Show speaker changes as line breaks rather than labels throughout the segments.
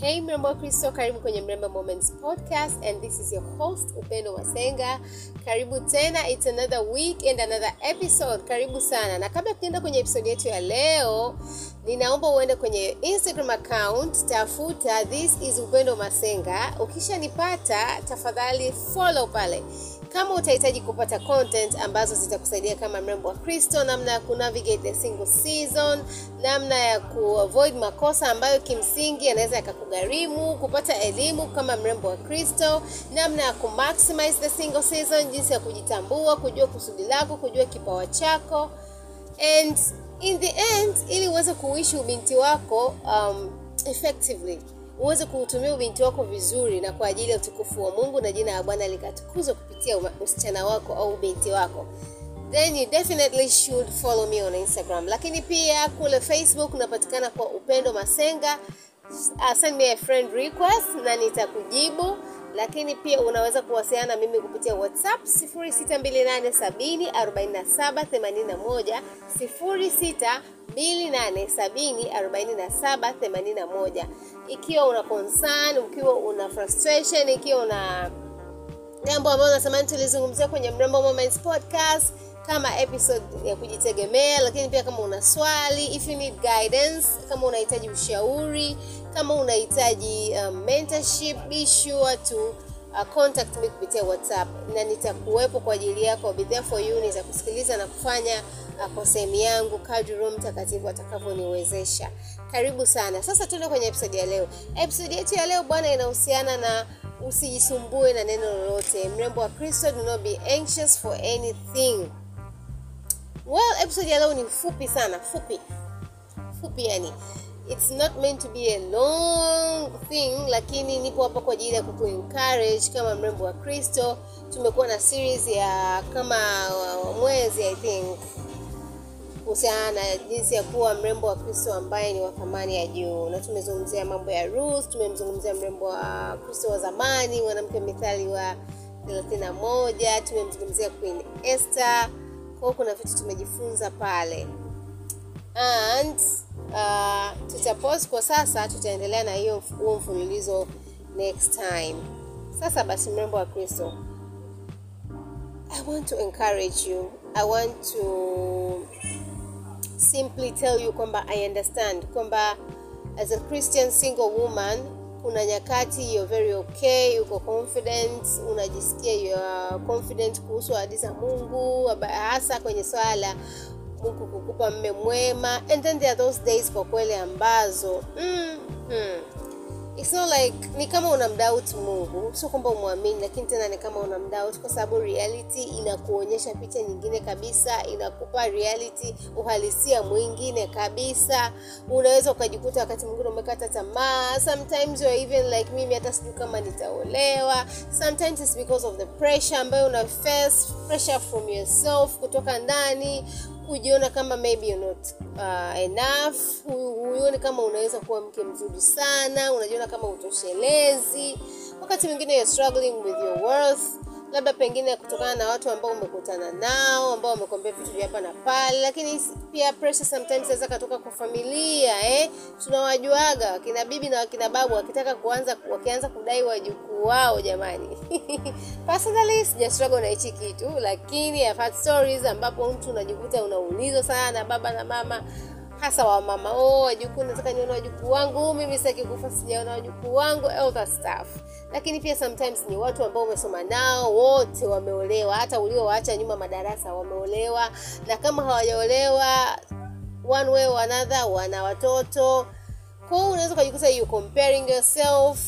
Hey mrembo wa Kristo, karibu kwenye Mrembo Moments podcast and this is your host Upendo Masenga. Karibu tena, it's another week and another episode. Karibu sana, na kabla tukienda kwenye episode yetu ya leo, ninaomba uende kwenye Instagram account, tafuta this is Upendo Masenga. Ukishanipata tafadhali follow pale kama utahitaji kupata content ambazo zitakusaidia kama mrembo wa kristo namna ya kunavigate the single season namna ya kuavoid makosa ambayo kimsingi yanaweza yakakugharimu kupata elimu kama mrembo wa kristo namna ya kumaximize the single season jinsi ya kujitambua kujua kusudi lako kujua kipawa chako. And in the end ili uweze kuishi ubinti wako um, effectively uweze kuutumia ubinti wako vizuri na kwa ajili ya utukufu wa mungu na jina la bwana likatukuzwa kupitia usichana wako au binti wako. Then you definitely should follow me on instagram. Lakini pia kule facebook unapatikana kwa upendo masenga. Uh, send me a friend request na nitakujibu. Lakini pia unaweza kuwasiliana na mimi kupitia whatsapp 06284781 0628704781 ikiwa una concern ukiwa una frustration ikiwa una jambo ambalo natamani tulizungumzia kwenye mrembo moments podcast kama episode ya kujitegemea lakini pia kama una swali if you need guidance kama unahitaji ushauri kama unahitaji um, mentorship be sure to uh, contact me kupitia whatsapp na nitakuwepo kwa ajili yako. Be there for you nitakusikiliza na kufanya uh, kwa sehemu yangu kadri roho mtakatifu atakavyoniwezesha. Karibu sana. Sasa tuende kwenye episode ya leo. Episode yetu ya leo bwana inahusiana na usijisumbue na neno lolote. Mrembo wa kristo do not be anxious for anything. Well episode ya leo ni fupi sana. Fupi. Fupi yani it's not meant to be a long thing lakini nipo hapa kwa ajili ya kukuencourage kama mrembo wa kristo. Tumekuwa na series ya kama mwezi i think kuhusiana na jinsi ya kuwa mrembo wa kristo ambaye ni wa thamani ya juu. Na tumezungumzia mambo ya ruth tumemzungumzia mrembo wa kristo wa zamani mwanamke mithali wa 31 tumemzungumzia queen esther. Kwao kuna vitu tumejifunza pale. And uh, tutapose kwa sasa tutaendelea na hiyo huo mfululizo next time. Sasa basi mrembo wa kristo i want to encourage you. I want to simply tell you kwamba i understand kwamba as a christian single woman kuna nyakati you're very okay uko confident unajisikia you are confident kuhusu ahadi za mungu hasa kwenye swala la mungu kukupa mme mwema and then there are those days kwa kweli ambazo mm, hmm, it's not like ni kama unamdoubt mungu sio kwamba umwamini lakini tena ni kama unamdoubt kwa sababu reality inakuonyesha picha nyingine kabisa inakupa reality uhalisia mwingine kabisa. Unaweza ukajikuta wakati mwingine umekata tamaa sometimes you're even like mimi hata sijui kama nitaolewa. Sometimes it's because of the pressure ambayo una face pressure from yourself kutoka ndani kujiona kama maybe you're not uh, enough. Huoni kama unaweza kuwa mke mzuri sana. Unajiona kama utoshelezi. Wakati mwingine you're struggling with your worth labda pengine kutokana na watu ambao umekutana nao ambao wamekwambia vitu vya hapa na pale lakini pia pressure sometimes inaweza katoka kwa familia eh? tunawajuaga wakina bibi na wakina babu wakitaka kuanza wakianza kudai wajukuu wao jamani personally sija na hichi kitu lakini I've had stories ambapo mtu unajikuta unaulizwa sana na baba na mama hasa wa mama oh wajukuu nataka nione wajukuu wangu mimi sitaki kufa sijaona wajukuu wangu all that stuff lakini pia sometimes ni watu ambao umesoma nao wote wameolewa. Hata uliowaacha nyuma madarasa wameolewa. Na kama hawajaolewa one way or another wana watoto. Kwao unaweza ukajikuta you comparing yourself.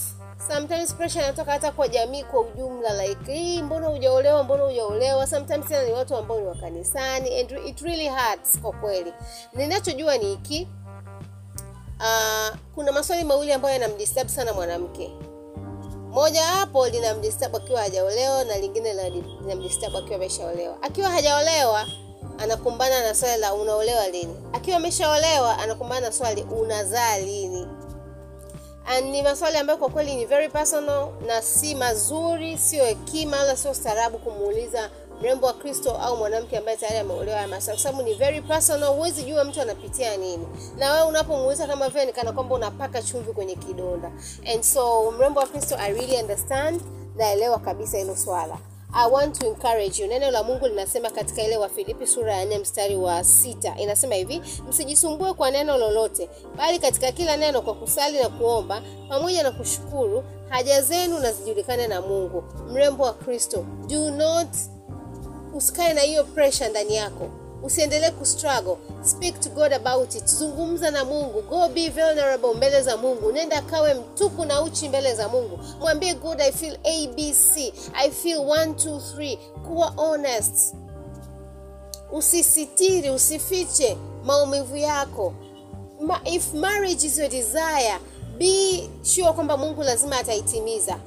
Sometimes pressure inatoka hata kwa jamii kwa ujumla like hii mbona hujaolewa mbona hujaolewa? Sometimes tena ni watu ambao ni wa kanisani and it really hurts kwa kweli. Ninachojua ni hiki uh, kuna maswali mawili ambayo yanamdisturb sana mwanamke moja hapo mdistabu akiwa hajaolewa na lingine linamdisturb akiwa ameshaolewa. Akiwa hajaolewa anakumbana na swali la unaolewa lini? Akiwa ameshaolewa anakumbana na swali unazaa lini? And ni maswali ambayo kwa kweli ni very personal na si mazuri sio hekima wala sio staarabu kumuuliza mrembo wa kristo au mwanamke ambaye tayari ameolewa masuala kwa sababu ni very personal huwezi jua mtu anapitia nini. Na wewe unapomuuliza kama vile ni kana kwamba unapaka chumvi kwenye kidonda. And so mrembo wa kristo i really understand naelewa kabisa hilo swala. I want to encourage you. Neno la Mungu linasema katika ile Wafilipi sura ya 4 mstari wa sita. Inasema hivi, msijisumbue kwa neno lolote, bali katika kila neno kwa kusali na kuomba pamoja na kushukuru, haja zenu na zijulikane na Mungu. Mrembo wa Kristo, do not usikae na hiyo pressure ndani yako. Usiendelee kustruggle speak to god about it. Zungumza na mungu. Go be vulnerable mbele za mungu. Nenda kawe mtupu na uchi mbele za mungu. Mwambie god i feel abc i feel 1 2 3 kuwa honest. Usisitiri usifiche maumivu yako. Ma, if marriage is your desire be sure kwamba mungu lazima ataitimiza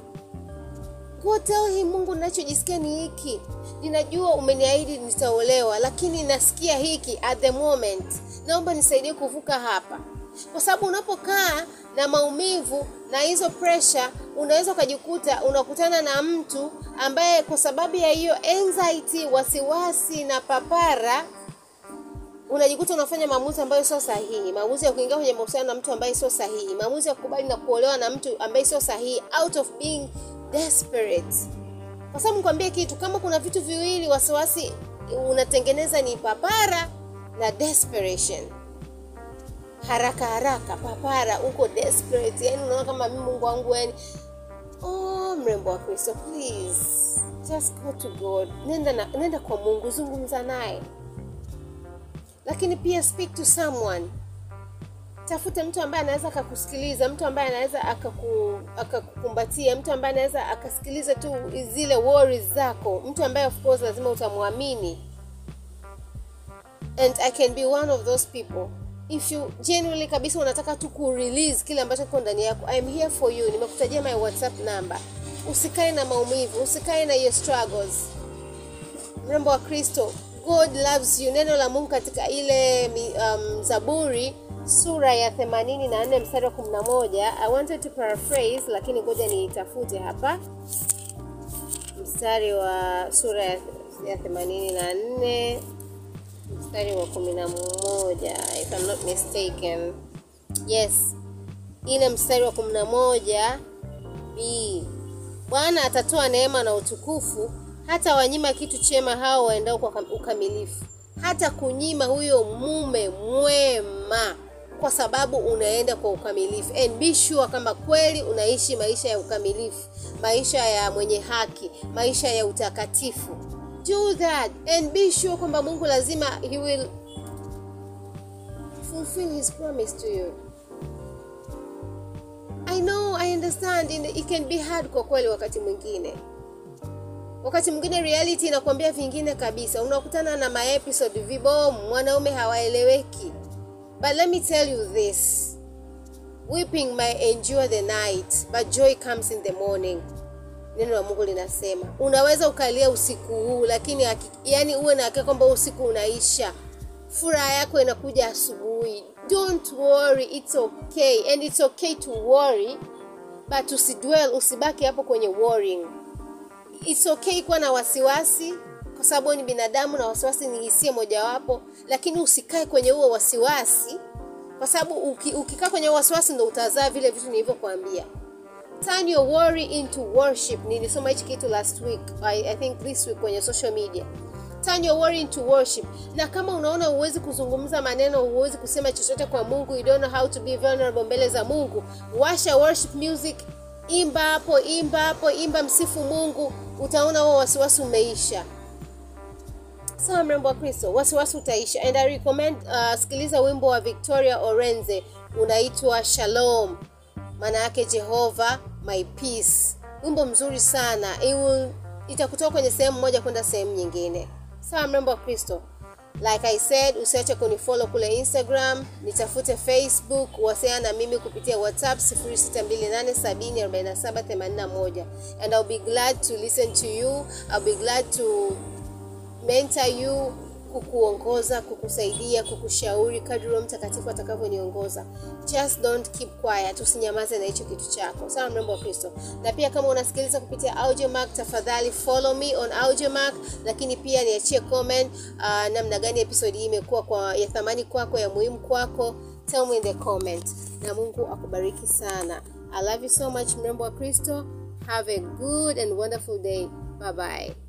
go tell him mungu ninachojisikia ni hiki. Ninajua umeniahidi nitaolewa lakini nasikia hiki at the moment. Naomba nisaidie kuvuka hapa. Kwa sababu unapokaa na maumivu na hizo presha unaweza ukajikuta unakutana na mtu ambaye kwa sababu ya hiyo anxiety wasiwasi na papara unajikuta unafanya maamuzi ambayo sio sahihi. Maamuzi ya kuingia kwenye mahusiano na mtu ambaye sio sahihi. Maamuzi ya kukubali na kuolewa na mtu ambaye sio sahihi. Out of being desperate. Kwa sababu nikwambie kitu kama kuna vitu viwili wasiwasi unatengeneza ni papara na desperation. Haraka haraka papara uko desperate yani unaona kama mimi mungu wangu yani oh mrembo wa kristo please just go to god. Nenda, na, nenda kwa mungu zungumza naye. Lakini pia speak to someone tafute mtu ambaye anaweza akakusikiliza mtu ambaye anaweza akaku, akakukumbatia mtu ambaye anaweza akasikiliza tu zile worries zako. Mtu ambaye of course lazima utamwamini. And i can be one of those people. If you genuinely kabisa unataka tu kurelease kile ambacho kiko ndani yako i am here for you. Nimekutajia my whatsapp number. Usikae na maumivu usikae na your struggles. Mrembo wa kristo god loves you. Neno la mungu katika ile um, zaburi sura ya 84 mstari wa 11 i wanted to paraphrase lakini ngoja niitafute hapa. Mstari wa sura ya, ya 84 mstari wa 11 if I'm not mistaken. Yes. Ile mstari wa 11 b. Bwana atatoa neema na utukufu hata wanyima kitu chema hao waendao kwa ukamilifu. Hata kunyima huyo mume mwema kwa sababu unaenda kwa ukamilifu. And be sure kama kweli unaishi maisha ya ukamilifu maisha ya mwenye haki maisha ya utakatifu. Do that and be sure kwamba mungu lazima he will fulfill his promise to you. I know i understand. It can be hard kwa kweli wakati mwingine. Wakati mwingine reality inakwambia vingine kabisa. Unakutana na maepisode vibomu mwanaume hawaeleweki but let me tell you this. Weeping may endure the night but joy comes in the morning. Neno la mungu linasema. Unaweza ukalia usiku huu lakini yani uwe na hakika kwamba usiku unaisha. Furaha yako inakuja asubuhi. Don't worry it's okay. And it's okay to worry but usidwell usibaki hapo kwenye worrying. It's okay kuwa na wasiwasi kwa sababu ni binadamu na wasiwasi ni hisia mojawapo lakini usikae kwenye huo wasiwasi. Kwa sababu uki, ukikaa kwenye wasiwasi ndo utazaa vile vitu nilivyokuambia. Turn your worry into worship. Nilisoma hichi kitu last week I, I think this week kwenye social media. Turn your worry into worship. Na kama unaona huwezi kuzungumza maneno huwezi kusema chochote kwa mungu you don't know how to be vulnerable mbele za mungu washa worship music. Imba hapo imba hapo imba msifu mungu. Utaona huo wasiwasi umeisha sawa mrembo wa kristo? Wasiwasi utaisha. And i recommend uh, sikiliza wimbo wa victoria orenze unaitwa shalom. Maana yake jehova my peace. Wimbo mzuri sana. Itakutoa kwenye sehemu moja kwenda sehemu nyingine. Sawa mrembo wa kristo? Like i said usiache kunifollow kule instagram. Nitafute facebook. Wasiliana na mimi kupitia whatsapp 6287471 and ill be glad to listen to you. Ill be glad to mentor you kukuongoza kukusaidia kukushauri kadri roho mtakatifu atakavyoniongoza. Just don't keep quiet. Usinyamaze na hicho kitu chako. Sawa mrembo wa kristo? Na pia kama unasikiliza kupitia audiomark tafadhali follow me on audiomark lakini pia niachie comment uh, namna gani episode hii imekuwa kwa ya thamani kwako ya muhimu kwako. Tell me in the comment. Na mungu akubariki sana. I love you so much mrembo wa kristo. Have a good and wonderful day. Bye bye